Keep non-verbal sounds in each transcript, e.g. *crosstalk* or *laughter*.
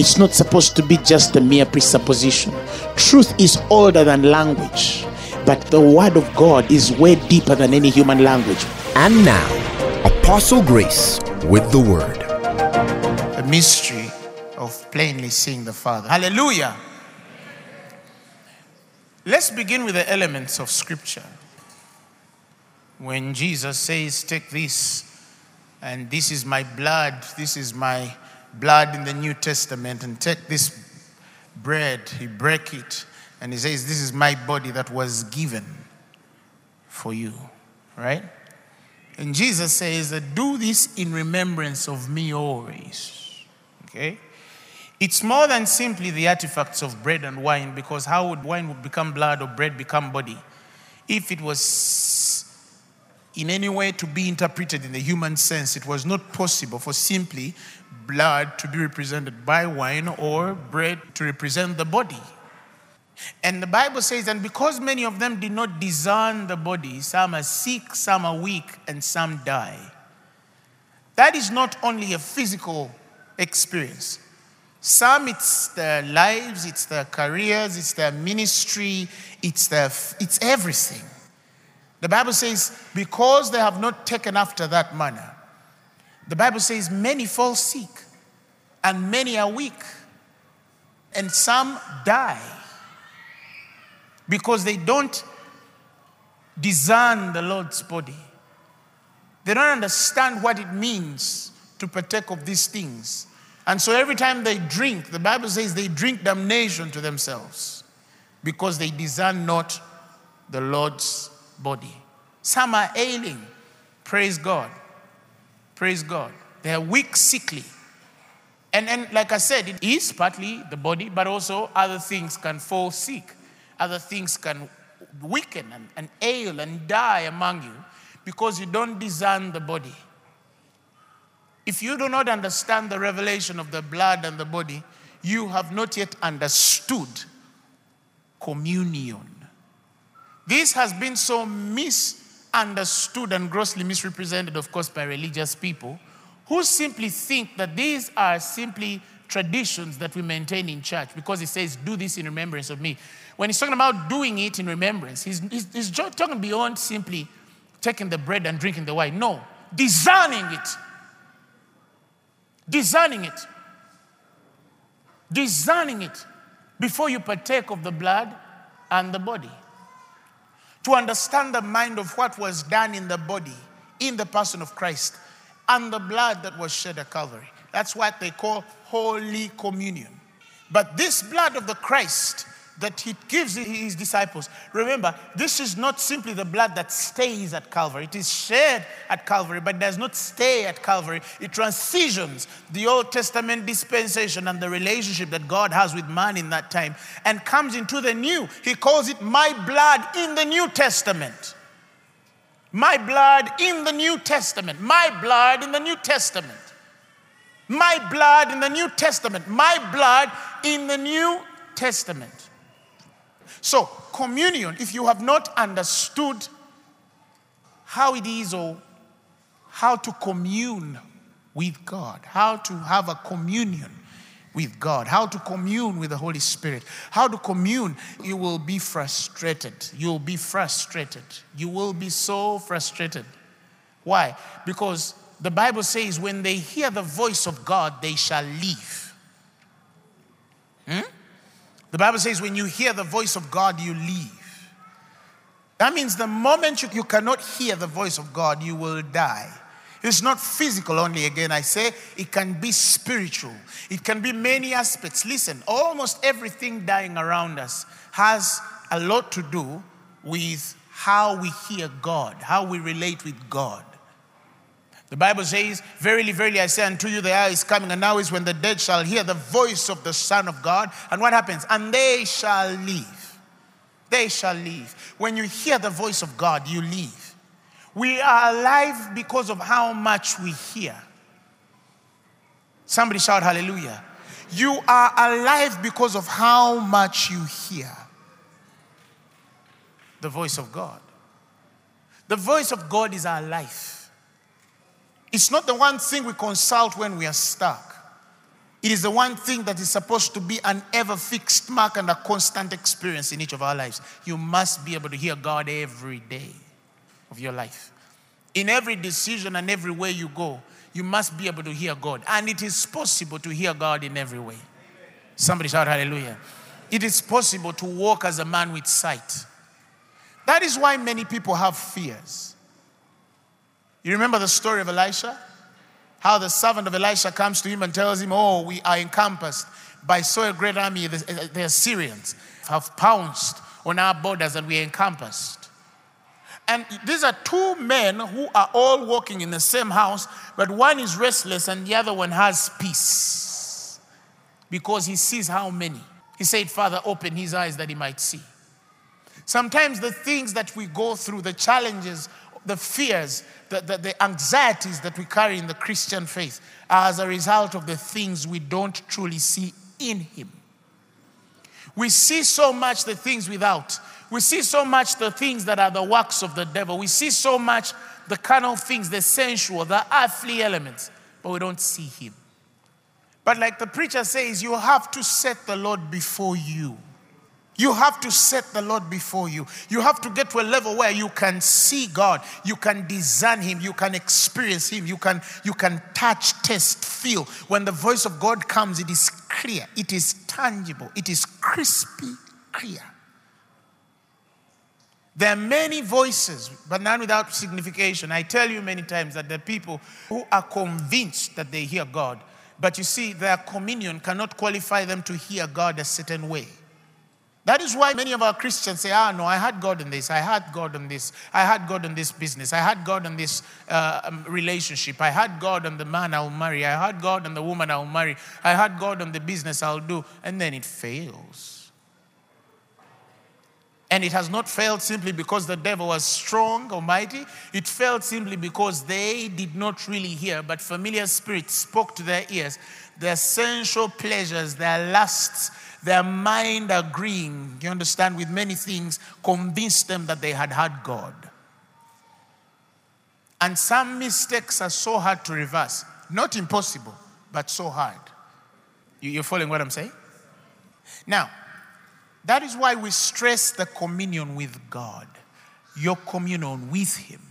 It's not supposed to be just a mere presupposition. Truth is older than language, but the word of God is way deeper than any human language. And now, Apostle Grace with the word. The mystery of plainly seeing the Father. Hallelujah. Let's begin with the elements of Scripture. When Jesus says, Take this, and this is my blood, this is my blood in the New Testament, and take this bread, he break it, and he says, This is my body that was given for you. Right? And Jesus says that do this in remembrance of me always. Okay? It's more than simply the artifacts of bread and wine, because how would wine would become blood or bread become body? If it was in any way to be interpreted in the human sense, it was not possible for simply blood to be represented by wine or bread to represent the body. And the Bible says, and because many of them did not discern the body, some are sick, some are weak, and some die. That is not only a physical experience. Some, it's their lives, it's their careers, it's their ministry, it's, their, it's everything. The Bible says, because they have not taken after that manner, the Bible says, many fall sick, and many are weak, and some die because they don't discern the Lord's body. They don't understand what it means to partake of these things. And so every time they drink, the Bible says they drink damnation to themselves because they discern not the Lord's body. Some are ailing. Praise God. Praise God. They are weak, sickly. And, and like I said, it is partly the body, but also other things can fall sick other things can weaken and, and ail and die among you because you don't discern the body. If you do not understand the revelation of the blood and the body, you have not yet understood communion. This has been so misunderstood and grossly misrepresented, of course, by religious people who simply think that these are simply traditions that we maintain in church because it says, Do this in remembrance of me. When he's talking about doing it in remembrance, he's, he's, he's talking beyond simply taking the bread and drinking the wine. No, discerning it. Discerning it. Discerning it before you partake of the blood and the body. To understand the mind of what was done in the body, in the person of Christ, and the blood that was shed at Calvary. That's what they call Holy Communion. But this blood of the Christ that he gives his disciples. Remember, this is not simply the blood that stays at Calvary. It is shed at Calvary, but does not stay at Calvary. It transitions the Old Testament dispensation and the relationship that God has with man in that time and comes into the new. He calls it my blood in the New Testament. My blood in the New Testament. My blood in the New Testament. My blood in the New Testament. My blood in the New Testament. So, communion, if you have not understood how it is or how to commune with God, how to have a communion with God, how to commune with the Holy Spirit, how to commune, you will be frustrated. You'll be frustrated. You will be so frustrated. Why? Because the Bible says, when they hear the voice of God, they shall leave. Hmm? The Bible says, when you hear the voice of God, you leave. That means the moment you, you cannot hear the voice of God, you will die. It's not physical only, again, I say, it can be spiritual. It can be many aspects. Listen, almost everything dying around us has a lot to do with how we hear God, how we relate with God. The Bible says, Verily, verily, I say unto you, the hour is coming, and now is when the dead shall hear the voice of the Son of God. And what happens? And they shall live. They shall live. When you hear the voice of God, you live. We are alive because of how much we hear. Somebody shout hallelujah. You are alive because of how much you hear the voice of God. The voice of God is our life. It's not the one thing we consult when we are stuck. It is the one thing that is supposed to be an ever fixed mark and a constant experience in each of our lives. You must be able to hear God every day of your life. In every decision and every way you go, you must be able to hear God. And it is possible to hear God in every way. Somebody shout hallelujah. It is possible to walk as a man with sight. That is why many people have fears. You remember the story of Elisha? How the servant of Elisha comes to him and tells him, Oh, we are encompassed by so a great army. The, eh, the Assyrians have pounced on our borders and we are encompassed. And these are two men who are all walking in the same house, but one is restless and the other one has peace because he sees how many. He said, Father, open his eyes that he might see. Sometimes the things that we go through, the challenges, the fears, the, the, the, anxieties that we carry in the Christian faith are as a result of the things we don't truly see in Him. We see so much the things without. We see so much the things that are the works of the devil. We see so much the carnal things, the sensual, the earthly elements, but we don't see Him. But like the preacher says, you have to set the Lord before you. You have to set the Lord before you. You have to get to a level where you can see God, you can discern Him, you can experience Him, you can, you can touch, taste, feel. When the voice of God comes, it is clear, it is tangible, it is crispy clear. There are many voices, but none without signification. I tell you many times that there are people who are convinced that they hear God, but you see, their communion cannot qualify them to hear God a certain way. That is why many of our Christians say, ah, no, I had God in this, I had God in this, I had God in this business, I had God in this uh, um, relationship, I had God on the man I'll marry, I had God on the woman I'll marry, I had God on the business I'll do, and then it fails. And it has not failed simply because the devil was strong, almighty. It failed simply because they did not really hear, but familiar spirits spoke to their ears. Their sensual pleasures, their lusts, their mind agreeing, you understand, with many things, convinced them that they had had God. And some mistakes are so hard to reverse. Not impossible, but so hard. You're following what I'm saying? Now, that is why we stress the communion with God, your communion with Him.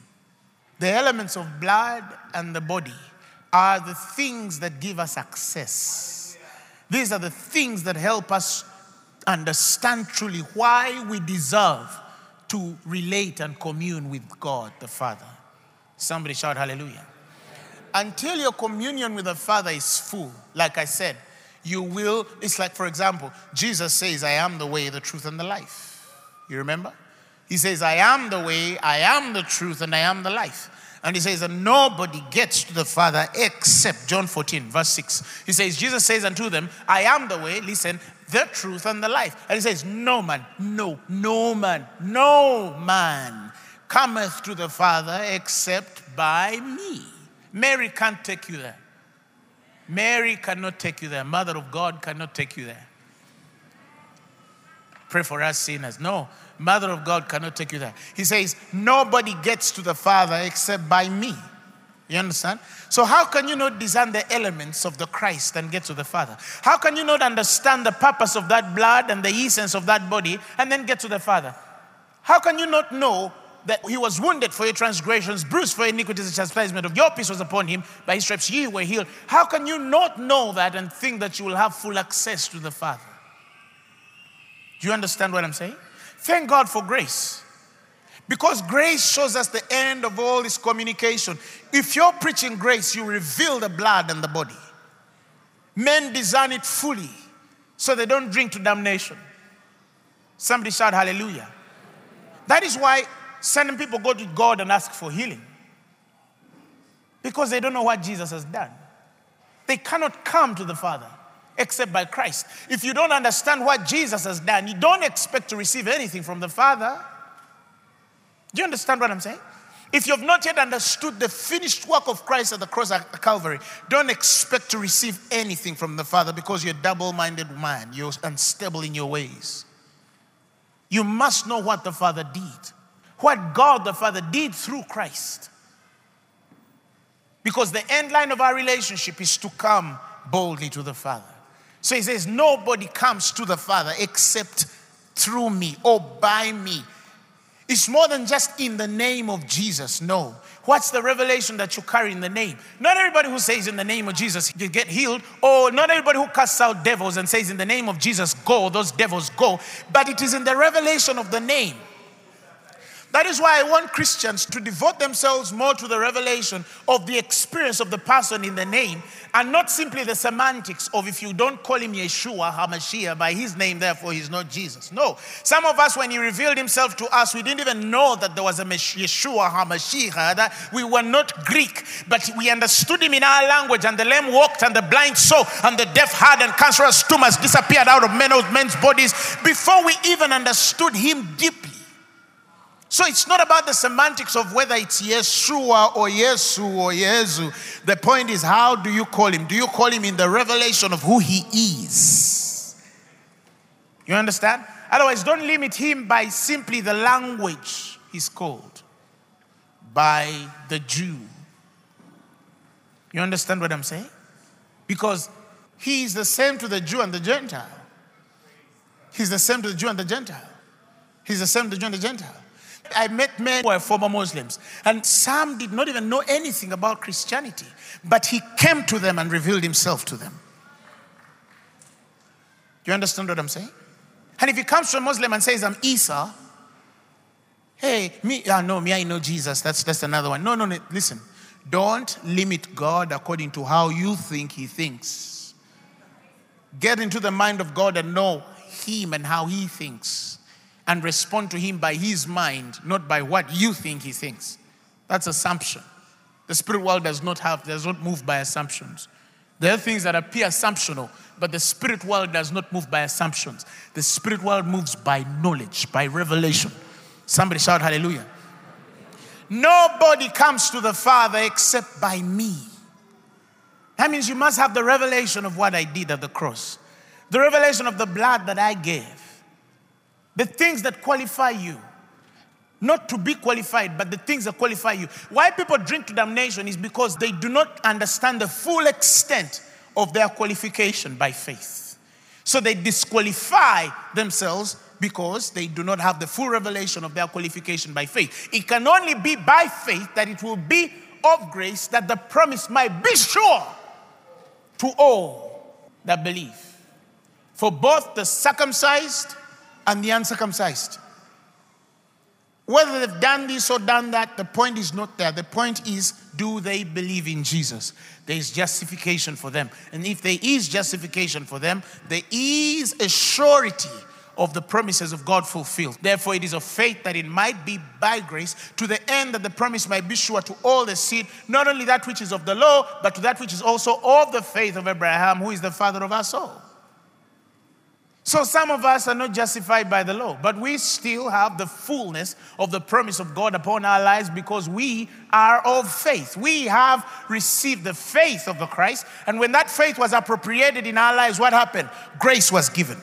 The elements of blood and the body are the things that give us access these are the things that help us understand truly why we deserve to relate and commune with God the Father. Somebody shout hallelujah. Until your communion with the Father is full, like I said, you will. It's like, for example, Jesus says, I am the way, the truth, and the life. You remember? He says, I am the way, I am the truth, and I am the life. And he says that nobody gets to the Father except John 14, verse 6. He says, Jesus says unto them, I am the way, listen, the truth and the life. And he says, No man, no, no man, no man cometh to the Father except by me. Mary can't take you there. Mary cannot take you there. Mother of God cannot take you there. Pray for us sinners. No, Mother of God cannot take you there. He says, Nobody gets to the Father except by me. You understand? So, how can you not discern the elements of the Christ and get to the Father? How can you not understand the purpose of that blood and the essence of that body and then get to the Father? How can you not know that he was wounded for your transgressions, bruised for iniquities, the chastisement of your peace was upon him, by his stripes ye were healed? How can you not know that and think that you will have full access to the Father? Do you understand what I'm saying? Thank God for grace. Because grace shows us the end of all this communication. If you're preaching grace, you reveal the blood and the body. Men design it fully so they don't drink to damnation. Somebody shout hallelujah. That is why certain people go to God and ask for healing. because they don't know what Jesus has done. They cannot come to the Father except by Christ. If you don't understand what Jesus has done, you don't expect to receive anything from the Father. Do you understand what I'm saying? If you have not yet understood the finished work of Christ at the cross at Calvary, don't expect to receive anything from the Father because you're a double minded man. You're unstable in your ways. You must know what the Father did, what God the Father did through Christ. Because the end line of our relationship is to come boldly to the Father. So he says, Nobody comes to the Father except through me or by me. It's more than just in the name of Jesus. No. What's the revelation that you carry in the name? Not everybody who says in the name of Jesus you get healed, or not everybody who casts out devils and says in the name of Jesus go, those devils go, but it is in the revelation of the name. That is why I want Christians to devote themselves more to the revelation of the experience of the person in the name and not simply the semantics of if you don't call him Yeshua HaMashiach by his name, therefore he's not Jesus. No. Some of us, when he revealed himself to us, we didn't even know that there was a Yeshua HaMashiach, that we were not Greek, but we understood him in our language, and the lame walked, and the blind saw, and the deaf heard, and cancerous tumors disappeared out of men's bodies before we even understood him deeply. So it's not about the semantics of whether it's Yeshua or Yesu or Yezu. The point is, how do you call him? Do you call him in the revelation of who he is? You understand? Otherwise, don't limit him by simply the language he's called by the Jew. You understand what I'm saying? Because he is the same to the Jew and the Gentile. He's the same to the Jew and the Gentile. He's the same to the Jew and the Gentile. I met men who were former Muslims, and some did not even know anything about Christianity, but he came to them and revealed himself to them. Do you understand what I'm saying? And if he comes to a Muslim and says, I'm Isa, hey, me, ah, no, me, I know Jesus. That's, that's another one. No, no, no, listen. Don't limit God according to how you think he thinks. Get into the mind of God and know him and how he thinks and respond to him by his mind, not by what you think he thinks. That's assumption. The spirit world does not have, does not move by assumptions. There are things that appear assumptional, but the spirit world does not move by assumptions. The spirit world moves by knowledge, by revelation. Somebody shout hallelujah. Nobody comes to the Father except by me. That means you must have the revelation of what I did at the cross, the revelation of the blood that I gave the things that qualify you. Not to be qualified, but the things that qualify you. Why people drink to damnation is because they do not understand the full extent of their qualification by faith. So they disqualify themselves because they do not have the full revelation of their qualification by faith. It can only be by faith that it will be of grace that the promise might be sure to all that believe. For both the circumcised and the uncircumcised. Whether they've done this or done that, the point is not there. The point is, do they believe in Jesus? There is justification for them. And if there is justification for them, there is a surety of the promises of God fulfilled. Therefore, it is of faith that it might be by grace, to the end that the promise might be sure to all the seed, not only that which is of the law, but to that which is also of the faith of Abraham, who is the father of us all. So some of us are not justified by the law, but we still have the fullness of the promise of God upon our lives because we are of faith. We have received the faith of the Christ, and when that faith was appropriated in our lives, what happened? Grace was given.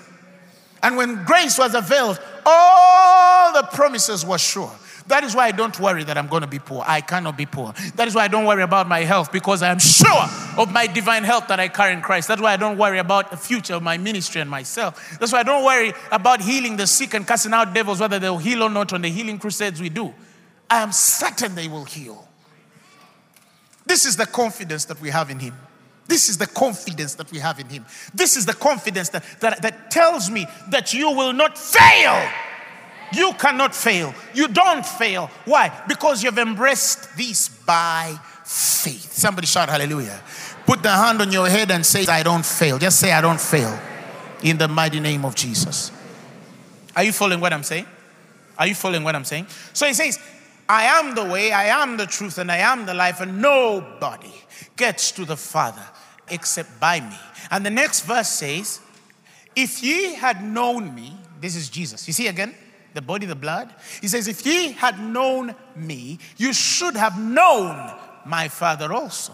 And when grace was availed, all the promises were sure. That is why I don't worry that I'm going to be poor. I cannot be poor. That is why I don't worry about my health because I am sure of my divine health that I carry in Christ. That's why I don't worry about the future of my ministry and myself. That's why I don't worry about healing the sick and casting out devils, whether they'll heal or not on the healing crusades we do. I am certain they will heal. This is the confidence that we have in Him. This is the confidence that we have in Him. This is the confidence that, that, that tells me that you will not fail. You cannot fail. You don't fail. Why? Because you've embraced this by faith. Somebody shout hallelujah. Put the hand on your head and say, I don't fail. Just say, I don't fail. In the mighty name of Jesus. Are you following what I'm saying? Are you following what I'm saying? So he says, I am the way, I am the truth, and I am the life, and nobody gets to the Father except by me. And the next verse says, If ye had known me, this is Jesus. You see again, the body, the blood. He says, If ye had known me, you should have known my Father also.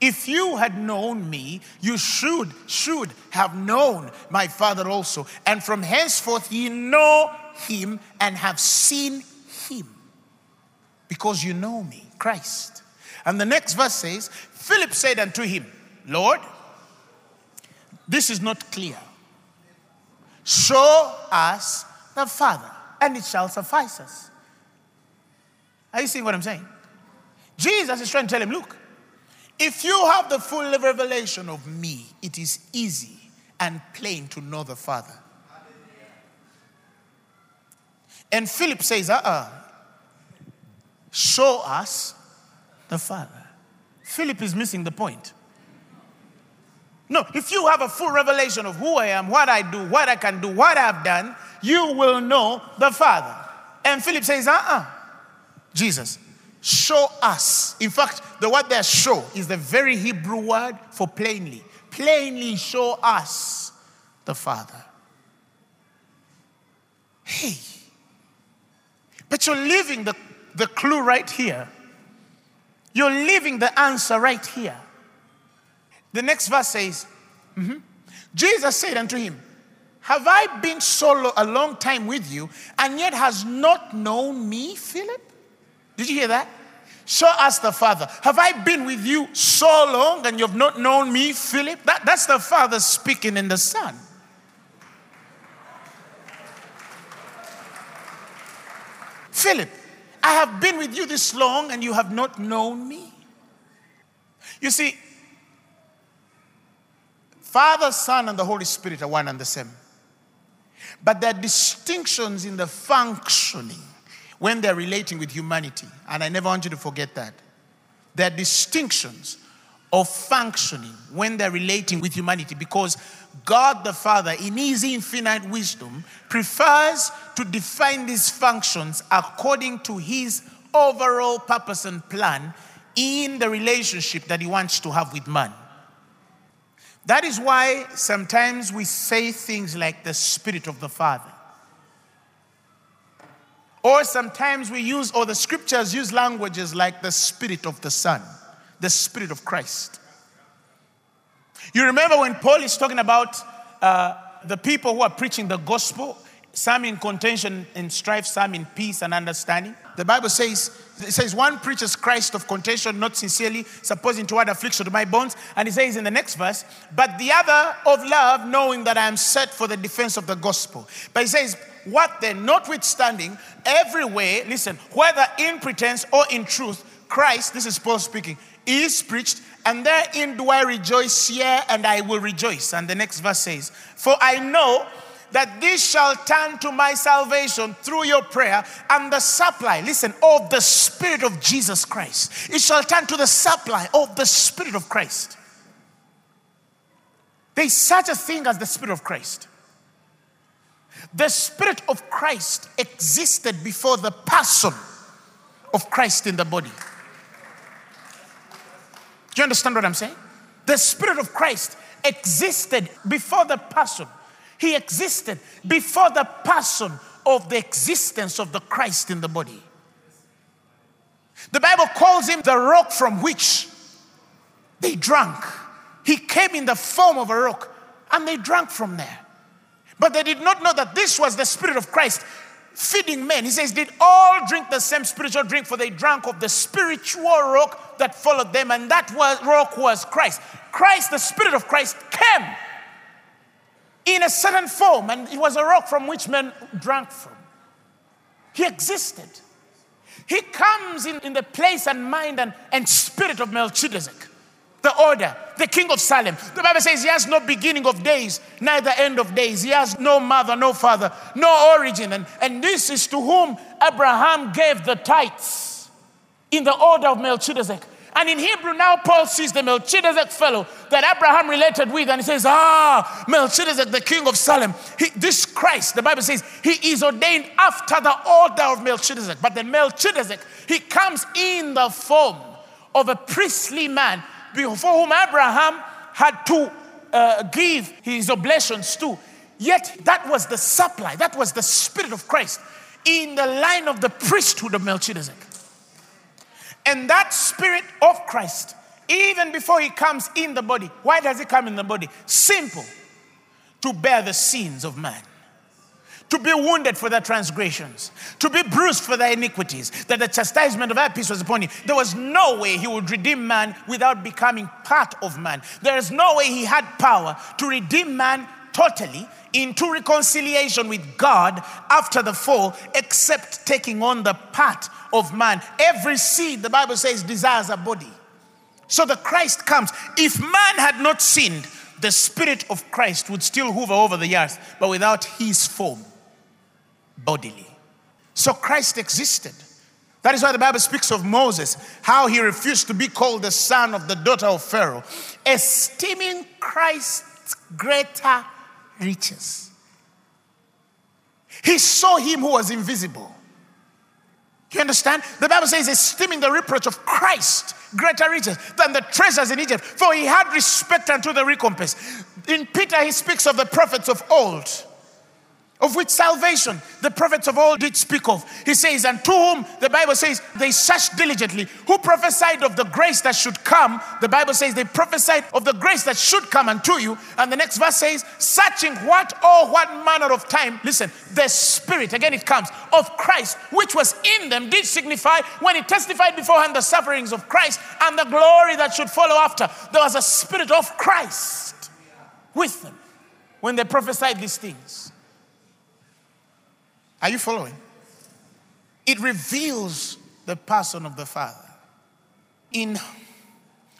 If you had known me, you should, should have known my Father also. And from henceforth ye know him and have seen him. Because you know me, Christ. And the next verse says, Philip said unto him, Lord, this is not clear. Show us the Father, and it shall suffice us. Are you seeing what I'm saying? Jesus is trying to tell him, look, if you have the full revelation of me, it is easy and plain to know the Father. And Philip says, uh uh-uh. uh show us the Father. Philip is missing the point. No, if you have a full revelation of who I am, what I do, what I can do, what I've done, you will know the Father. And Philip says, uh uh-uh. uh Jesus, show us. In fact, the word there, show, is the very Hebrew word for plainly. Plainly show us the Father. Hey, but you're leaving the, the clue right here. You're leaving the answer right here. The next verse says, mm-hmm, Jesus said unto him, Have I been so a long time with you, and yet has not known me, Philip? Did you hear that? Show us the Father. Have I been with you so long and you've not known me, Philip? That, that's the Father speaking in the Son. Philip, I have been with you this long and you have not known me. You see, Father, Son, and the Holy Spirit are one and the same. But there are distinctions in the functioning when they're relating with humanity. And I never want you to forget that. There are distinctions of functioning when they're relating with humanity because God the Father, in His infinite wisdom, prefers to define these functions according to His overall purpose and plan in the relationship that He wants to have with man. That is why sometimes we say things like the Spirit of the Father. Or sometimes we use, or the scriptures use languages like the Spirit of the Son, the Spirit of Christ. You remember when Paul is talking about uh, the people who are preaching the gospel, some in contention and strife, some in peace and understanding. The Bible says, it says, one preaches Christ of contention, not sincerely, supposing to add affliction to my bones. And he says in the next verse, but the other of love, knowing that I am set for the defense of the gospel. But he says, what then? Notwithstanding, every way, listen, whether in pretense or in truth, Christ, this is Paul speaking, is preached, and therein do I rejoice, yea, and I will rejoice. And the next verse says, For I know that this shall turn to my salvation through your prayer and the supply, listen, of the Spirit of Jesus Christ. It shall turn to the supply of the Spirit of Christ. There is such a thing as the Spirit of Christ. The Spirit of Christ existed before the person of Christ in the body. Do you understand what I'm saying? The Spirit of Christ existed before the person. He existed before the person of the existence of the Christ in the body. The Bible calls him the rock from which they drank. He came in the form of a rock and they drank from there. But they did not know that this was the Spirit of Christ feeding men. He says, Did all drink the same spiritual drink? For they drank of the spiritual rock that followed them, and that was, rock was Christ. Christ, the Spirit of Christ, came in a certain form, and it was a rock from which men drank from. He existed. He comes in, in the place and mind and, and spirit of Melchizedek the order, the king of Salem. The Bible says he has no beginning of days, neither end of days. He has no mother, no father, no origin. And, and this is to whom Abraham gave the tithes in the order of Melchizedek. And in Hebrew, now Paul sees the Melchizedek fellow that Abraham related with, and he says, Ah, Melchizedek, the king of Salem. He, this Christ, the Bible says, he is ordained after the order of Melchizedek. But then Melchizedek, he comes in the form of a priestly man before whom Abraham had to uh, give his oblations to. Yet that was the supply, that was the spirit of Christ in the line of the priesthood of Melchizedek. And that spirit of Christ, even before he comes in the body, why does he come in the body? Simple. To bear the sins of man. To be wounded for their transgressions, to be bruised for their iniquities, that the chastisement of our peace was upon him. There was no way he would redeem man without becoming part of man. There is no way he had power to redeem man totally into reconciliation with God after the fall, except taking on the part of man. Every seed, the Bible says, desires a body. So the Christ comes. If man had not sinned, the Spirit of Christ would still hover over the earth, but without his form, bodily. So Christ existed. That is why the Bible speaks of Moses, how he refused to be called the son of the daughter of Pharaoh, esteeming Christ greater riches. He saw him who was invisible. You understand? The Bible says, esteeming the reproach of Christ greater riches than the treasures in Egypt, for he had respect unto the recompense. In Peter, he speaks of the prophets of old of which salvation the prophets of old did speak of. He says, And to whom the Bible says they searched diligently, who prophesied of the grace that should come. The Bible says they prophesied of the grace that should come unto you. And the next verse says, Searching what or what manner of time, listen, the Spirit, again it comes, of Christ, which was in them, did signify when he testified beforehand the sufferings of Christ and the glory that should follow after. There was a Spirit of Christ with them when they prophesied these things. Are you following? It reveals the person of the Father. In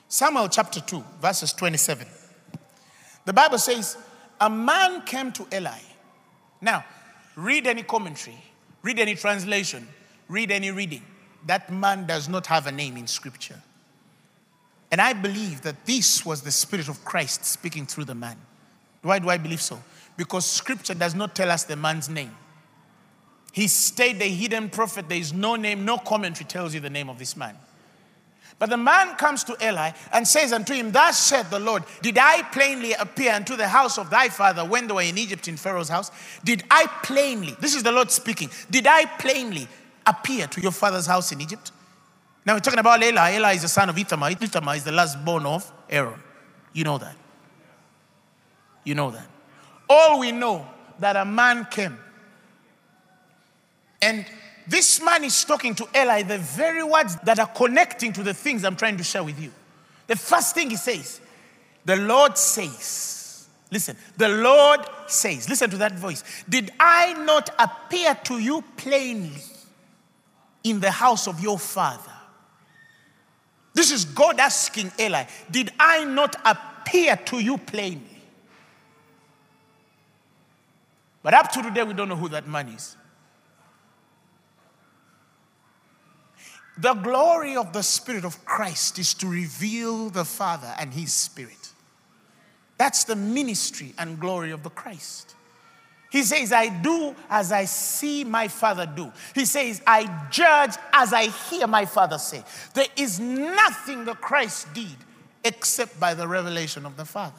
Samuel chapter 2, verses 27, the Bible says, A man came to Eli. Now, read any commentary, read any translation, read any reading. That man does not have a name in Scripture. And I believe that this was the Spirit of Christ speaking through the man. Why do I believe so? Because Scripture does not tell us the man's name. He stayed a hidden prophet. There is no name, no commentary tells you the name of this man. But the man comes to Eli and says unto him, Thus said the Lord, Did I plainly appear unto the house of thy father when they were in Egypt in Pharaoh's house? Did I plainly, this is the Lord speaking, did I plainly appear to your father's house in Egypt? Now we're talking about Eli. Eli is the son of Ithamar. Ithamar is the last born of Aaron. You know that. You know that. All we know that a man came and this man is talking to Eli the very words that are connecting to the things I'm trying to share with you. The first thing he says, the Lord says, listen, the Lord says, listen to that voice. Did I not appear to you plainly in the house of your father? This is God asking Eli, Did I not appear to you plainly? But up to today, we don't know who that man is. The glory of the Spirit of Christ is to reveal the Father and His Spirit. That's the ministry and glory of the Christ. He says, I do as I see my Father do. He says, I judge as I hear my Father say. There is nothing the Christ did except by the revelation of the Father.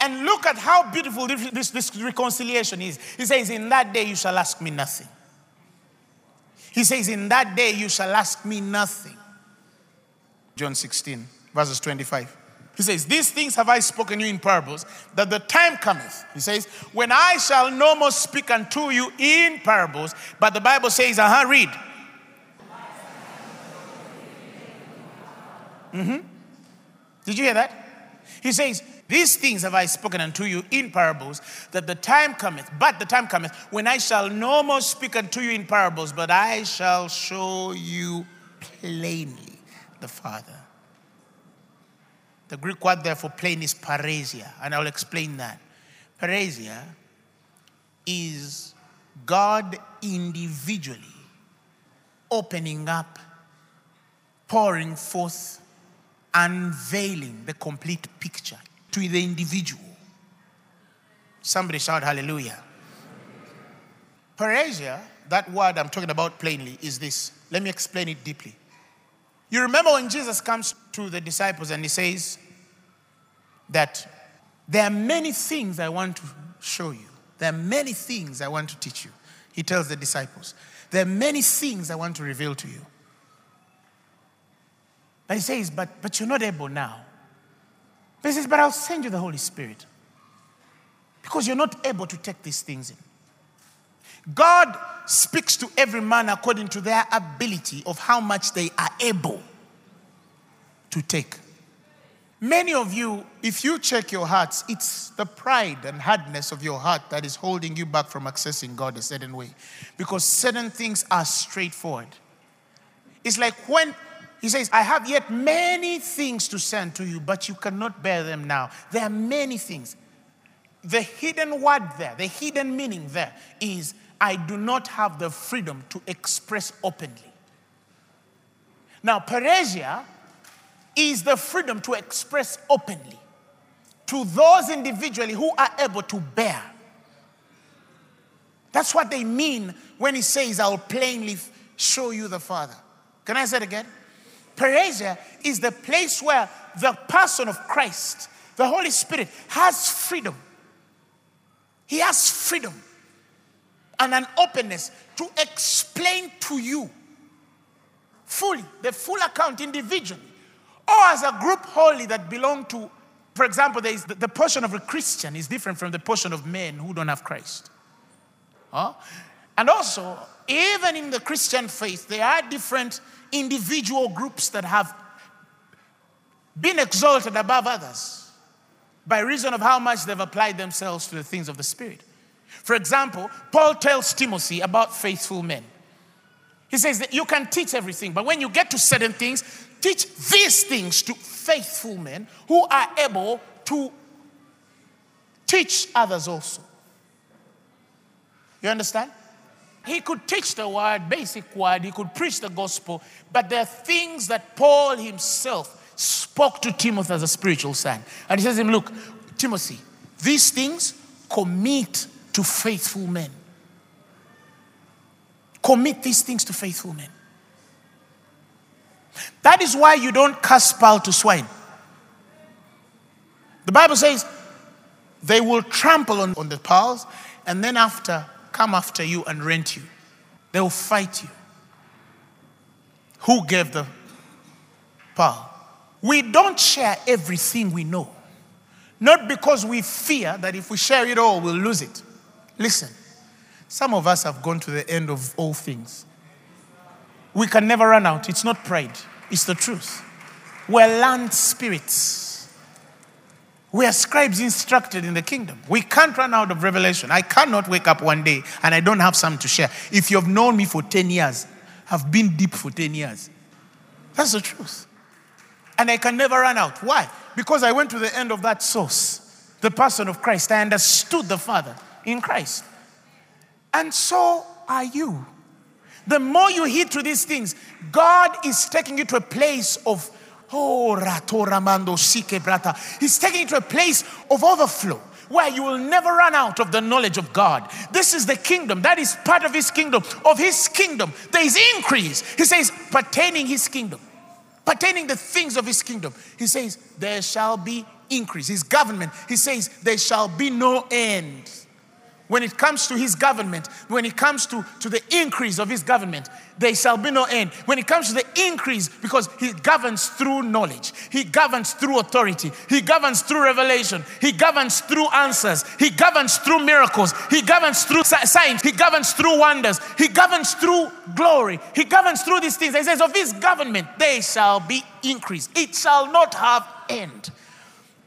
And look at how beautiful this, this, reconciliation is. He says, In that day you shall ask me nothing. He says, In that day you shall ask me nothing. John 16, verses 25. He says, These things have I spoken you in parables, that the time cometh. He says, When I shall no more speak unto you in parables, but the Bible says, uh huh, read. Mm-hmm. Did you hear that? He says, these things have I spoken unto you in parables, that the time cometh, but the time cometh, when I shall no more speak unto you in parables, but I shall show you plainly the Father. The Greek word there for plain is parrhesia, and I'll explain that. Parrhesia is God individually opening up pouring forth, unveiling the complete picture to the individual. Somebody shout hallelujah. Parrhesia, that word I'm talking about plainly, is this. Let me explain it deeply. You remember when Jesus comes to the disciples and he says that there are many things I want to show you. There are many things I want to teach you. He tells the disciples, There are many things I want to reveal to you. But he says, But, but you're not able now. But he says, But I'll send you the Holy Spirit because you're not able to take these things in. God speaks to every man according to their ability of how much they are able to take. Many of you, if you check your hearts, it's the pride and hardness of your heart that is holding you back from accessing God a certain way. Because certain things are straightforward. It's like when he says, I have yet many things to send to you, but you cannot bear them now. There are many things. The hidden word there, the hidden meaning there is I do not have the freedom to express openly. Now, parrhesia is the freedom to express openly to those individually who are able to bear. That's what they mean when he says, I'll plainly show you the Father. Can I say it again? Parrhesia is the place where the person of Christ, the Holy Spirit, has freedom. He has freedom and an openness to explain to you fully the full account individually or as a group wholly that belong to for example there is the, the portion of a christian is different from the portion of men who don't have christ huh? and also even in the christian faith there are different individual groups that have been exalted above others by reason of how much they've applied themselves to the things of the spirit for example, Paul tells Timothy about faithful men. He says that you can teach everything, but when you get to certain things, teach these things to faithful men who are able to teach others also. You understand? He could teach the word, basic word, he could preach the gospel, but there are things that Paul himself spoke to Timothy as a spiritual son. And he says to him, Look, Timothy, these things commit to faithful men. Commit these things to faithful men. That is why you don't cast pearl to swine. The Bible says they will trample on, on the pearls and then after come after you and rent you. They will fight you. Who gave the power? We don't share everything we know. Not because we fear that if we share it all, we'll lose it. Listen, some of us have gone to the end of all things. We can never run out. It's not pride, it's the truth. We're land spirits. We are scribes instructed in the kingdom. We can't run out of revelation. I cannot wake up one day and I don't have some to share. If you've known me for 10 years, I've been deep for 10 years. That's the truth. And I can never run out. Why? Because I went to the end of that source, the person of Christ. I understood the Father in Christ. And so are you. The more you heed to these things, God is taking you to a place of oh ratoramando sike brata. He's taking you to a place of overflow where you will never run out of the knowledge of God. This is the kingdom. That is part of his kingdom. Of his kingdom, there is increase. He says, pertaining his kingdom, pertaining the things of his kingdom. He says, there shall be increase. His government, he says, there shall be no end when it comes to his government, when it comes to, to the increase of his government, there shall be no end. When it comes to the increase, because he governs through knowledge, he governs through authority, he governs through revelation, he governs through answers, he governs through miracles, he governs through signs, he governs through wonders, he governs through glory, he governs through these things. He says, Of his government, there shall be increase, it shall not have end.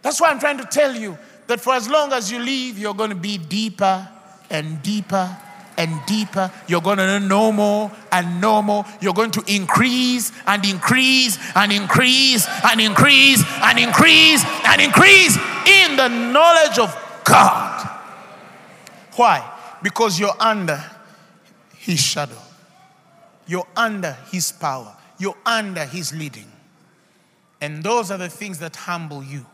That's why I'm trying to tell you that for as long as you live, you're going to be deeper and deeper and deeper. You're going to know more and know more. You're going to increase and increase and increase and increase and increase and increase in the knowledge of God. Why? Because you're under His shadow, you're under His power, you're under His leading. And those are the things that humble you.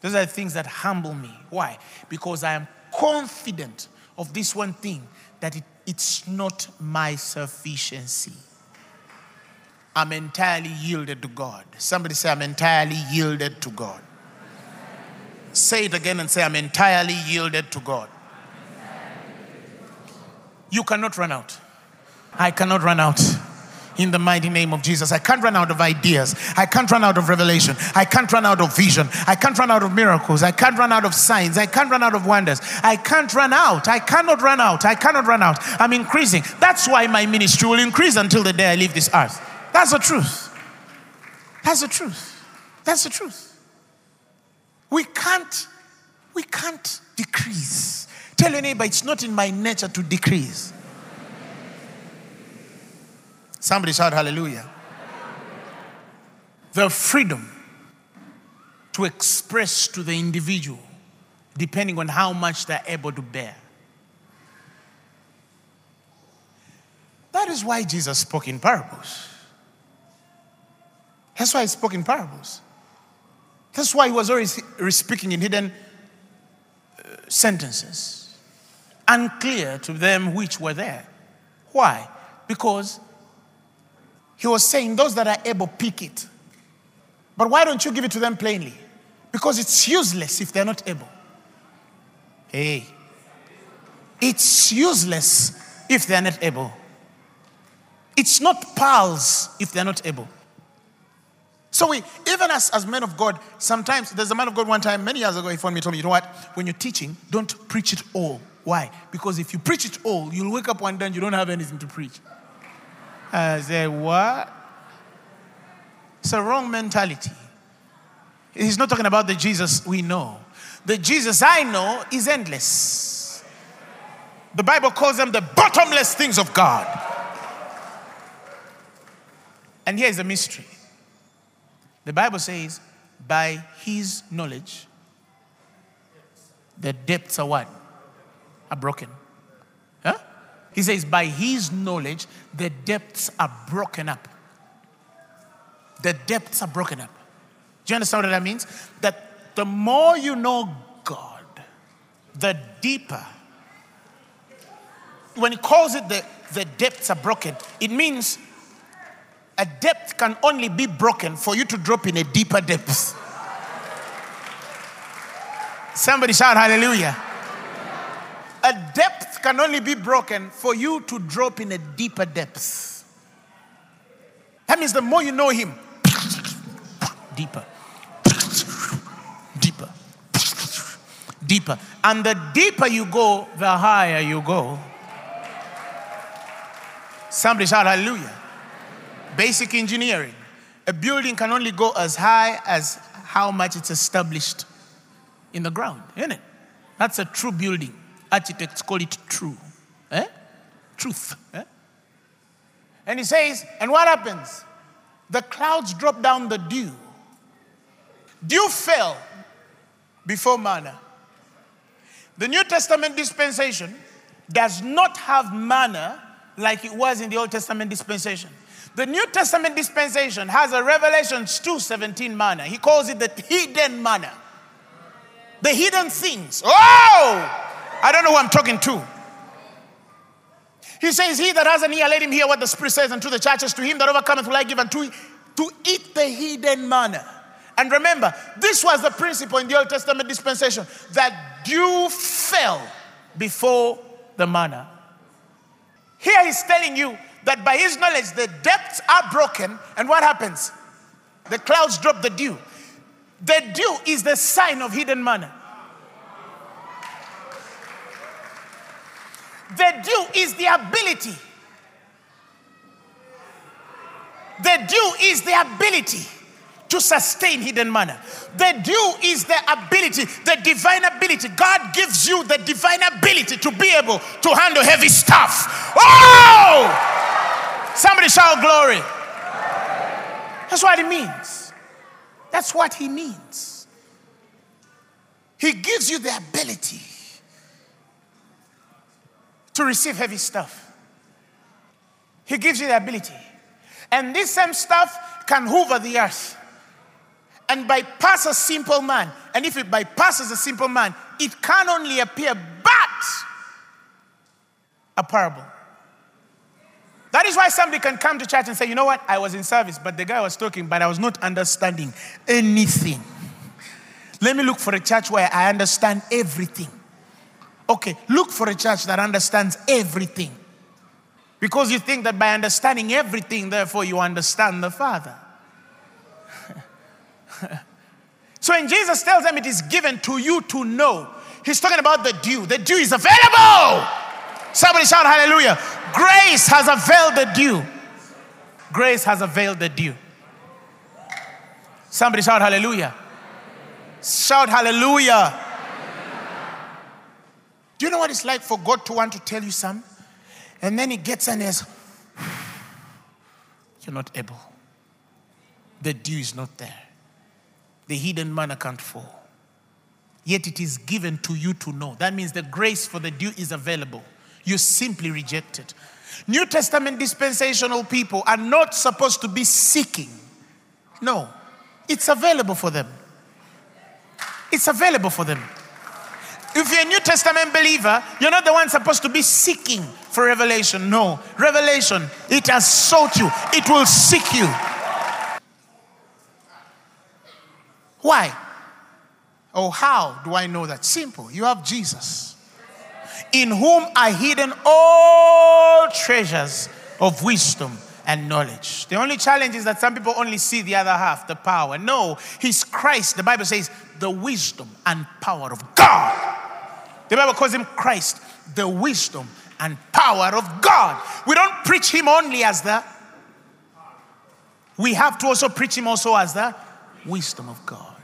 Those are the things that humble me. Why? Because I am confident of this one thing that it, it's not my sufficiency. I'm entirely yielded to God. Somebody say, I'm entirely yielded to God. Say it again and say, I'm entirely yielded to God. You cannot run out. I cannot run out. In the mighty name of Jesus. I can't run out of ideas. I can't run out of revelation. I can't run out of vision. I can't run out of miracles. I can't run out of signs. I can't run out of wonders. I can't run out. I cannot run out. I cannot run out. I'm increasing. That's why my ministry will increase until the day I leave this earth. That's the truth. That's the truth. That's the truth. We can't, we can't decrease. Tell your neighbor, it's not in my nature to decrease. Somebody shout hallelujah. The freedom to express to the individual, depending on how much they're able to bear. That is why Jesus spoke in parables. That's why he spoke in parables. That's why he was always speaking in hidden uh, sentences, unclear to them which were there. Why? Because he was saying, Those that are able, pick it. But why don't you give it to them plainly? Because it's useless if they're not able. Hey, it's useless if they're not able. It's not pearls if they're not able. So we, even as, as men of God, sometimes there's a man of God one time, many years ago, he phoned me, told me, you know what? When you're teaching, don't preach it all. Why? Because if you preach it all, you'll wake up one day and you don't have anything to preach. I said, what? It's a wrong mentality. He's not talking about the Jesus we know. The Jesus I know is endless. The Bible calls them the bottomless things of God. And here is a mystery. The Bible says, by his knowledge, the depths are what? Are broken. He says, by his knowledge, the depths are broken up. The depths are broken up. Do you understand what that means? That the more you know God, the deeper. When he calls it the, the depths are broken, it means a depth can only be broken for you to drop in a deeper depth. Somebody shout hallelujah. A depth can only be broken for you to drop in a deeper depth. That means the more you know Him, deeper, deeper, deeper. And the deeper you go, the higher you go. Somebody shout hallelujah basic engineering. A building can only go as high as how much it's established in the ground, isn't it? That's a true building. Architects call it true. Eh? Truth. Eh? And he says, and what happens? The clouds drop down the dew. Dew fell before manna. The New Testament dispensation does not have manna like it was in the Old Testament dispensation. The New Testament dispensation has a Revelations 2:17 manna. He calls it the hidden manna. The hidden things. Oh! I don't know who I'm talking to. He says, He that has an ear, let him hear what the Spirit says unto the churches. To him that overcometh will I give unto to eat the hidden manna. And remember, this was the principle in the Old Testament dispensation that dew fell before the manna. Here he's telling you that by his knowledge the depths are broken, and what happens? The clouds drop the dew. The dew is the sign of hidden manna. The dew is the ability. The dew is the ability to sustain hidden manna. The dew is the ability, the divine ability. God gives you the divine ability to be able to handle heavy stuff. Oh! Somebody shout glory. That's what it means. That's what he means. He gives you the ability to receive heavy stuff. He gives you the ability. And this same stuff can hover the earth and bypass a simple man. And if it bypasses a simple man, it can only appear but a parable. That is why somebody can come to church and say, you know what, I was in service, but the guy was talking, but I was not understanding anything. Let me look for a church where I understand everything. Okay, look for a church that understands everything. Because you think that by understanding everything, therefore you understand the Father. *laughs* so when Jesus tells them it is given to you to know, he's talking about the dew. The dew is available. Somebody shout hallelujah. Grace has availed the dew. Grace has availed the dew. Somebody shout hallelujah. Shout hallelujah. Do you know what it's like for God to want to tell you something? And then he gets and says, You're not able. The dew is not there. The hidden manna can't fall. Yet it is given to you to know. That means the grace for the dew is available. You simply reject it. New Testament dispensational people are not supposed to be seeking. No, it's available for them. It's available for them. If you're a New Testament believer, you're not the one supposed to be seeking for revelation. No, revelation, it has sought you, it will seek you. Why? Oh, how do I know that? Simple. You have Jesus, in whom are hidden all treasures of wisdom and knowledge. The only challenge is that some people only see the other half, the power. No, He's Christ. The Bible says the wisdom and power of God. The Bible calls Him Christ, the wisdom and power of God. We don't preach Him only as the, we have to also preach Him also as the wisdom of God.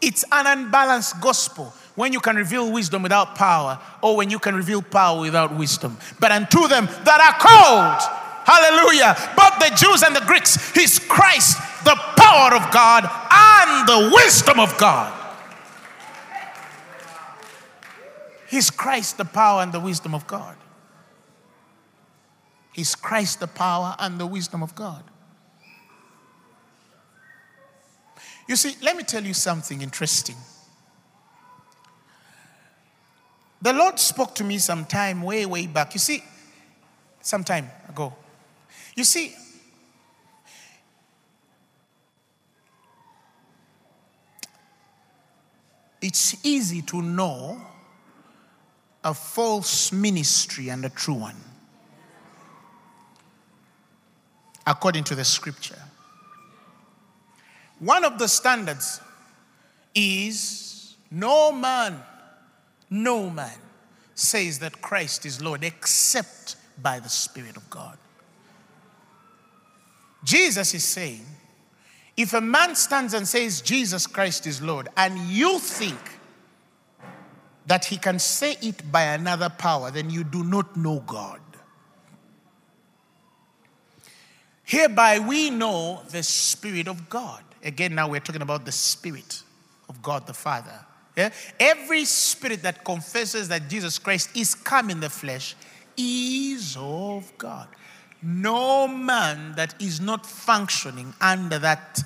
It's an unbalanced gospel when you can reveal wisdom without power, or when you can reveal power without wisdom. But unto them that are called, Hallelujah. Both the Jews and the Greeks, He's Christ, the power of God and the wisdom of God. He's Christ, the power and the wisdom of God. He's Christ, the power and the wisdom of God. You see, let me tell you something interesting. The Lord spoke to me some time way, way back. You see, some time ago. You see, it's easy to know a false ministry and a true one, according to the scripture. One of the standards is no man, no man says that Christ is Lord except by the Spirit of God. Jesus is saying, if a man stands and says Jesus Christ is Lord, and you think that he can say it by another power, then you do not know God. Hereby we know the Spirit of God. Again, now we're talking about the Spirit of God the Father. Yeah? Every spirit that confesses that Jesus Christ is come in the flesh is of God. No man that is not functioning under that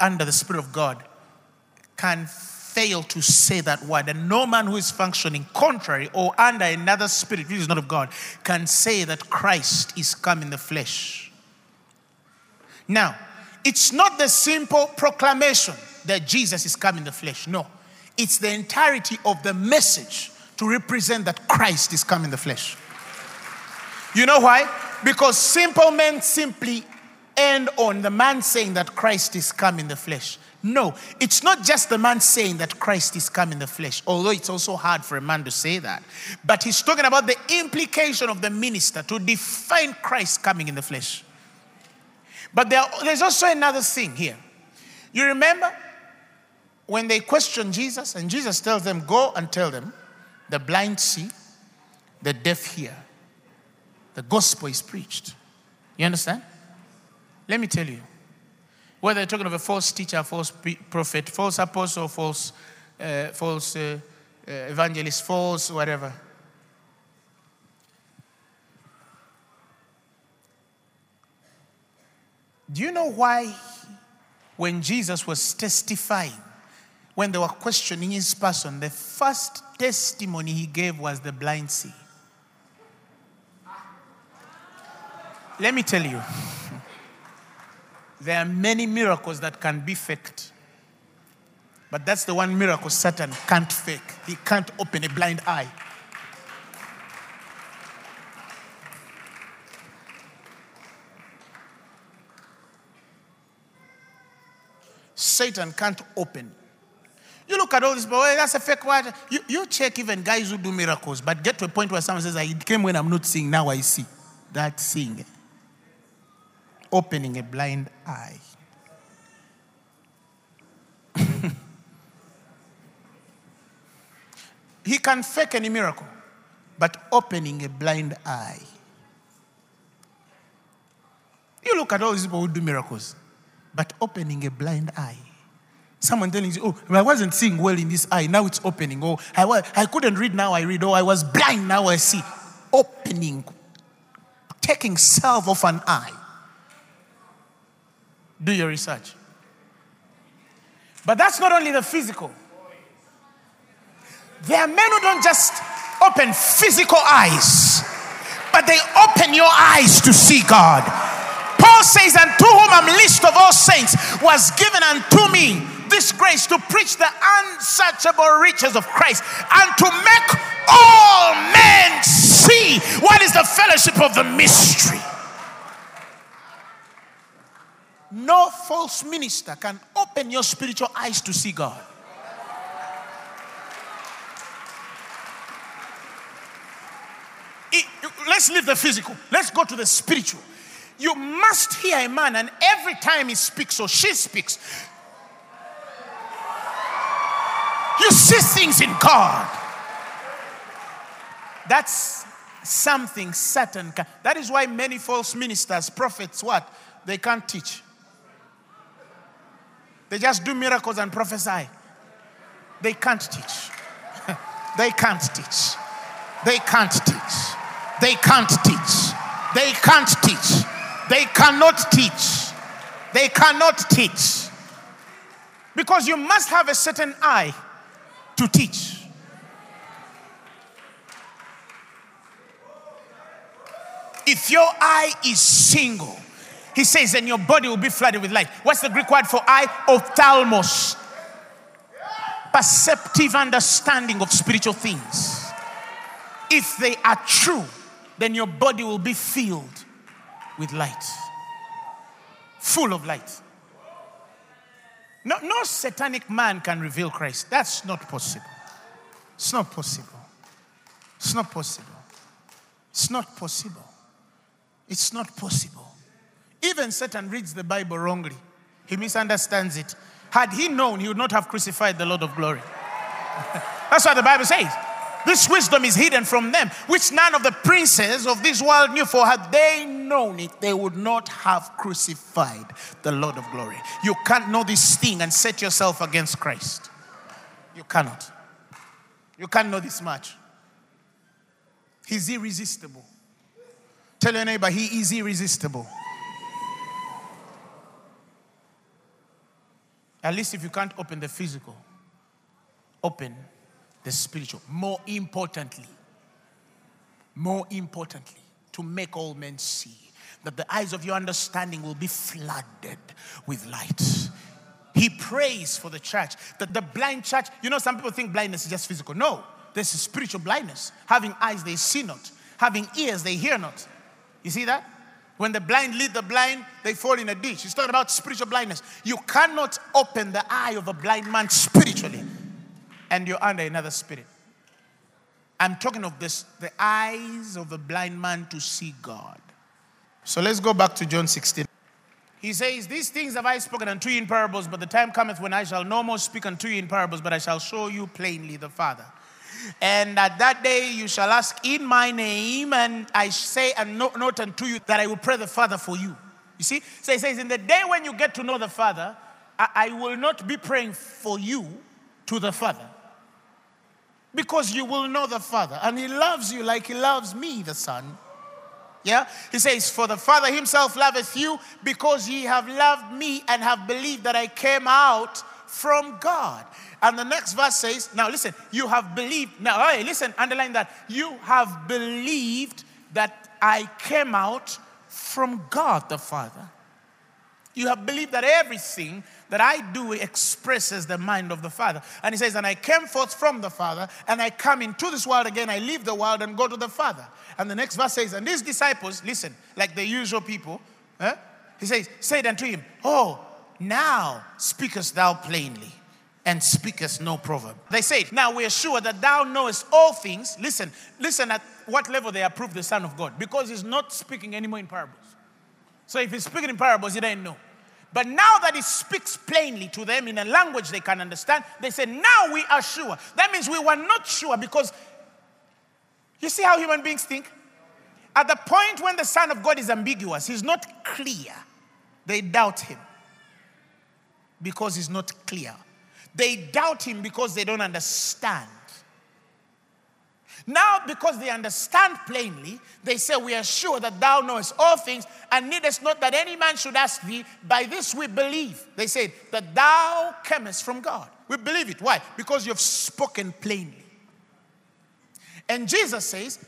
under the Spirit of God can fail to say that word. And no man who is functioning contrary or under another spirit, which is not of God, can say that Christ is come in the flesh. Now, it's not the simple proclamation that Jesus is come in the flesh. No. It's the entirety of the message to represent that Christ is come in the flesh. You know why? Because simple men simply end on the man saying that Christ is come in the flesh. No, it's not just the man saying that Christ is come in the flesh, although it's also hard for a man to say that. But he's talking about the implication of the minister to define Christ coming in the flesh. But there, there's also another thing here. You remember when they question Jesus, and Jesus tells them, Go and tell them, the blind see, the deaf hear, the gospel is preached. You understand? Let me tell you. Whether you're talking of a false teacher, false prophet, false apostle, false, uh, false uh, uh, evangelist, false whatever. Do you know why when Jesus was testifying, when they were questioning his person, the first testimony he gave was the blind see? Let me tell you, there are many miracles that can be faked. But that's the one miracle Satan can't fake. He can't open a blind eye. Satan can't open. You look at all this, but well, that's a fake word. You, you check even guys who do miracles, but get to a point where someone says, I came when I'm not seeing, now I see. That's seeing. Opening a blind eye. *laughs* he can fake any miracle, but opening a blind eye. You look at all these people who do miracles, but opening a blind eye. Someone telling you, oh, I wasn't seeing well in this eye, now it's opening. Oh, I, was, I couldn't read, now I read. Oh, I was blind, now I see. Opening, taking salve off an eye. Do your research. But that's not only the physical. There are men who don't just open physical eyes, but they open your eyes to see God. Paul says, And to whom I'm least of all saints was given unto me this grace to preach the unsearchable riches of Christ and to make all men see what is the fellowship of the mystery. No false minister can open your spiritual eyes to see God. It, let's leave the physical. Let's go to the spiritual. You must hear a man, and every time he speaks or she speaks, you see things in God. That's something Satan can. That is why many false ministers, prophets, what? They can't teach. They just do miracles and prophesy. They can't teach. *laughs* they can't teach. They can't teach. They can't teach. They can't teach. They cannot teach. They cannot teach. Because you must have a certain eye to teach. If your eye is single, he says, and your body will be flooded with light. What's the Greek word for eye? Ophthalmos. Perceptive understanding of spiritual things. If they are true, then your body will be filled with light, full of light. No, no satanic man can reveal Christ. That's not possible. It's not possible. It's not possible. It's not possible. It's not possible. Even Satan reads the Bible wrongly, he misunderstands it. Had he known, he would not have crucified the Lord of glory. *laughs* That's what the Bible says. This wisdom is hidden from them, which none of the princes of this world knew. For had they known it, they would not have crucified the Lord of glory. You can't know this thing and set yourself against Christ. You cannot. You can't know this much. He's irresistible. Tell your neighbor, he is irresistible. At least if you can't open the physical, open the spiritual. More importantly, more importantly, to make all men see that the eyes of your understanding will be flooded with light. He prays for the church that the blind church, you know, some people think blindness is just physical. No, this is spiritual blindness. Having eyes, they see not, having ears, they hear not. You see that? When the blind lead the blind, they fall in a ditch. He's talking about spiritual blindness. You cannot open the eye of a blind man spiritually and you're under another spirit. I'm talking of this the eyes of a blind man to see God. So let's go back to John 16. He says, These things have I spoken unto you in parables, but the time cometh when I shall no more speak unto you in parables, but I shall show you plainly the Father. And at that day you shall ask in my name, and I say note, note unto you that I will pray the Father for you. You see? So he says, In the day when you get to know the Father, I, I will not be praying for you to the Father. Because you will know the Father, and He loves you like He loves me, the Son. Yeah? He says, For the Father himself loveth you because ye have loved me and have believed that I came out from God. And the next verse says, Now listen, you have believed. Now, hey, listen, underline that. You have believed that I came out from God the Father. You have believed that everything that I do expresses the mind of the Father. And he says, And I came forth from the Father, and I come into this world again. I leave the world and go to the Father. And the next verse says, And these disciples, listen, like the usual people, eh? he says, Said unto him, Oh, now speakest thou plainly and speakest no proverb. They say, Now we are sure that thou knowest all things. Listen, listen at what level they approve the Son of God because he's not speaking anymore in parables. So if he's speaking in parables, he didn't know. But now that he speaks plainly to them in a language they can understand, they say, Now we are sure. That means we were not sure because you see how human beings think? At the point when the Son of God is ambiguous, he's not clear, they doubt him because he's not clear. They doubt him because they don't understand. Now, because they understand plainly, they say, We are sure that thou knowest all things, and needest not that any man should ask thee. By this we believe. They said, That thou camest from God. We believe it. Why? Because you've spoken plainly. And Jesus says,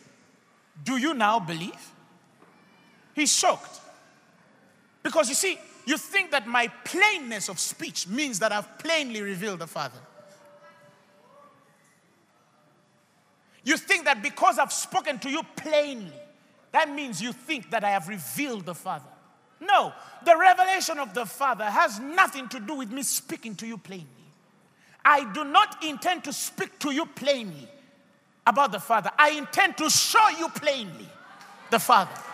Do you now believe? He's shocked. Because you see, you think that my plainness of speech means that I've plainly revealed the Father. You think that because I've spoken to you plainly, that means you think that I have revealed the Father. No, the revelation of the Father has nothing to do with me speaking to you plainly. I do not intend to speak to you plainly about the Father. I intend to show you plainly the Father.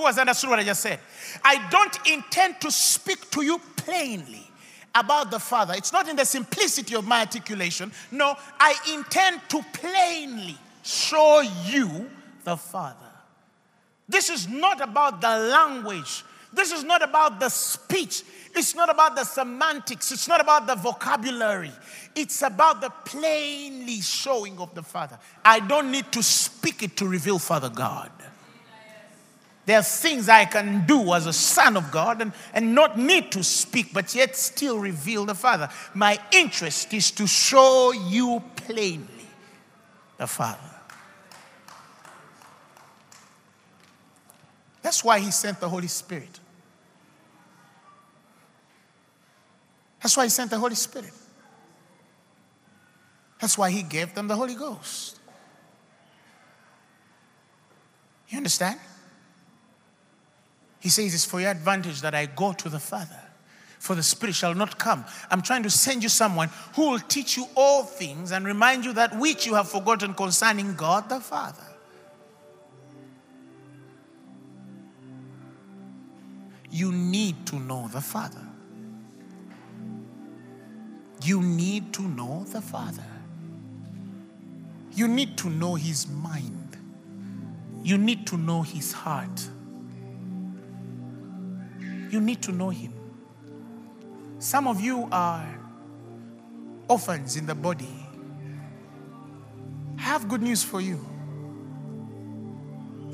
Who has understood what I just said? I don't intend to speak to you plainly about the Father. It's not in the simplicity of my articulation. No, I intend to plainly show you the Father. This is not about the language. This is not about the speech. It's not about the semantics. It's not about the vocabulary. It's about the plainly showing of the Father. I don't need to speak it to reveal Father God. There are things I can do as a son of God and, and not need to speak, but yet still reveal the Father. My interest is to show you plainly the Father. That's why He sent the Holy Spirit. That's why He sent the Holy Spirit. That's why He gave them the Holy Ghost. You understand? He says, It's for your advantage that I go to the Father, for the Spirit shall not come. I'm trying to send you someone who will teach you all things and remind you that which you have forgotten concerning God the Father. You need to know the Father. You need to know the Father. You need to know His mind. You need to know His heart. You need to know Him. Some of you are orphans in the body. I have good news for you.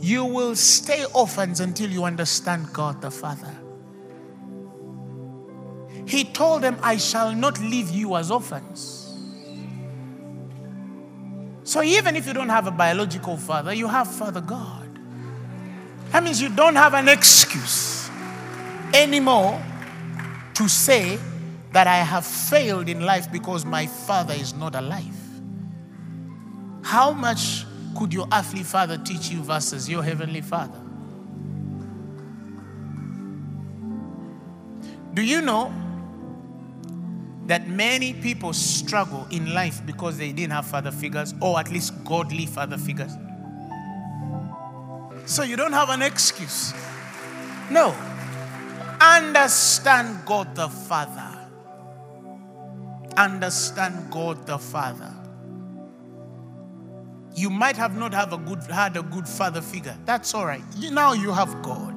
You will stay orphans until you understand God the Father. He told them, I shall not leave you as orphans. So even if you don't have a biological father, you have Father God. That means you don't have an excuse anymore to say that I have failed in life because my father is not alive. How much could your earthly father teach you versus your heavenly father? Do you know that many people struggle in life because they didn't have father figures, or at least godly father figures? So you don't have an excuse. No. Understand God the Father. Understand God the Father. You might have not have a good, had a good father figure. That's all right. Now you have God.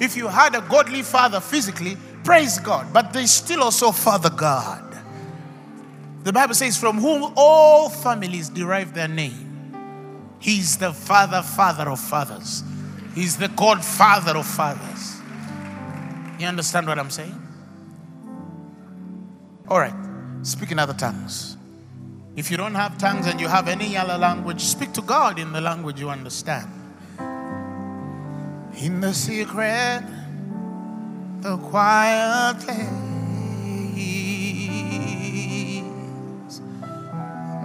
If you had a godly father physically, praise God. But there's still also Father God. The Bible says, from whom all families derive their name. He's the father, father of fathers. He's the God, father of fathers. You understand what I'm saying? All right. Speak in other tongues. If you don't have tongues and you have any Yala language, speak to God in the language you understand. In the secret, the quiet place,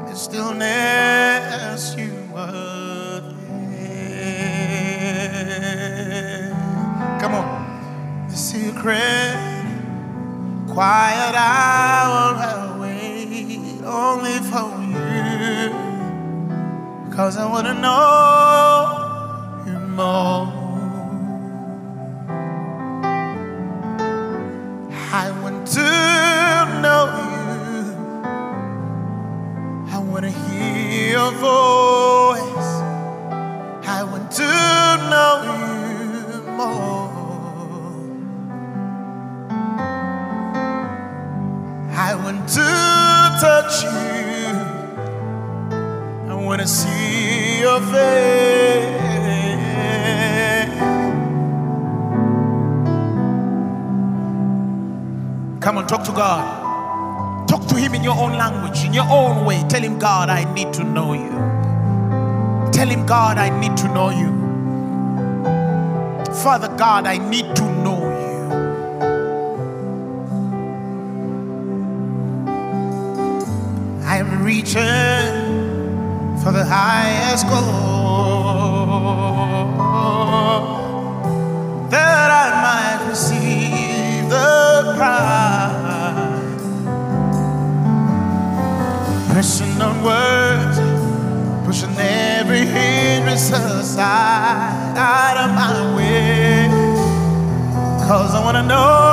the stillness you were there. Come on the secret quiet hour I wait only for you. Cause I wanna know you more. I want to know you. I wanna hear your voice. I want to know you more. want to touch you. I want to see your face. Come on, talk to God. Talk to Him in your own language, in your own way. Tell Him, God, I need to know you. Tell Him, God, I need to know you. Father God, I need. highest goal that I might receive the prize. Pressing on words, pushing every hindrance aside out of my way. Cause I wanna know.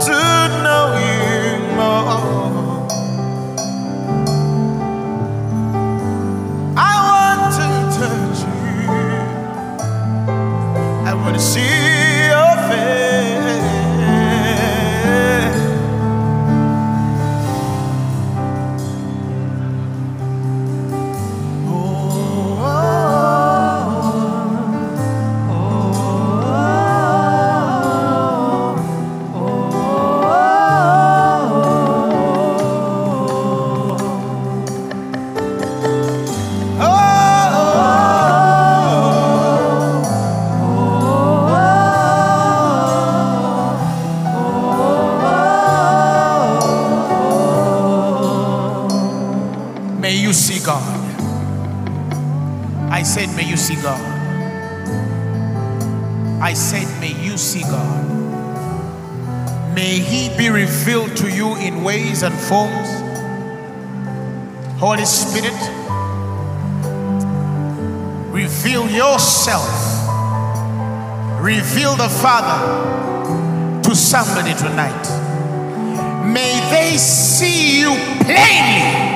to see God. I said, May you see God. May He be revealed to you in ways and forms. Holy Spirit, reveal yourself. Reveal the Father to somebody tonight. May they see you plainly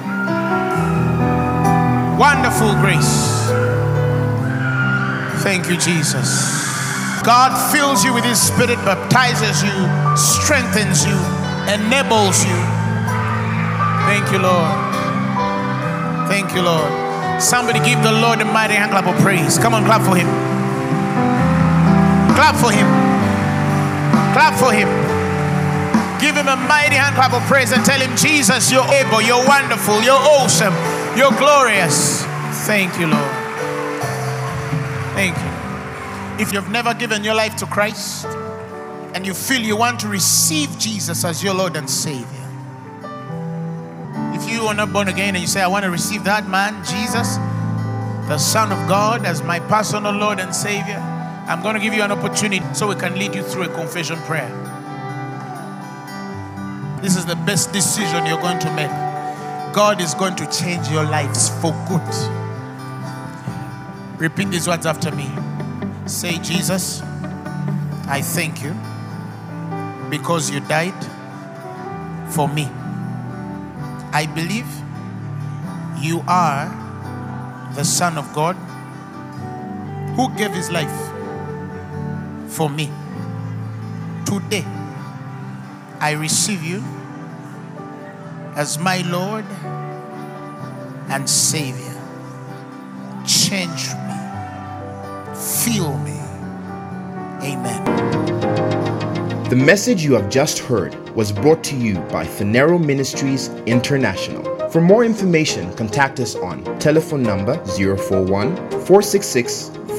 Wonderful grace. Thank you, Jesus. God fills you with His Spirit, baptizes you, strengthens you, enables you. Thank you, Lord. Thank you, Lord. Somebody give the Lord a mighty hand clap of praise. Come on, clap for Him. Clap for Him. Clap for Him. Give Him a mighty hand clap of praise and tell Him, Jesus, you're able, you're wonderful, you're awesome, you're glorious. Thank you, Lord. Thank you. If you've never given your life to Christ and you feel you want to receive Jesus as your Lord and Savior, if you are not born again and you say, I want to receive that man, Jesus, the Son of God as my personal Lord and Savior, I'm going to give you an opportunity so we can lead you through a confession prayer. This is the best decision you're going to make. God is going to change your lives for good. Repeat these words after me. Say, Jesus, I thank you because you died for me. I believe you are the Son of God who gave his life for me. Today, I receive you as my Lord and Savior. Change me, fill me. Amen. The message you have just heard was brought to you by Phaneroo Ministries International. For more information, contact us on telephone number 041 466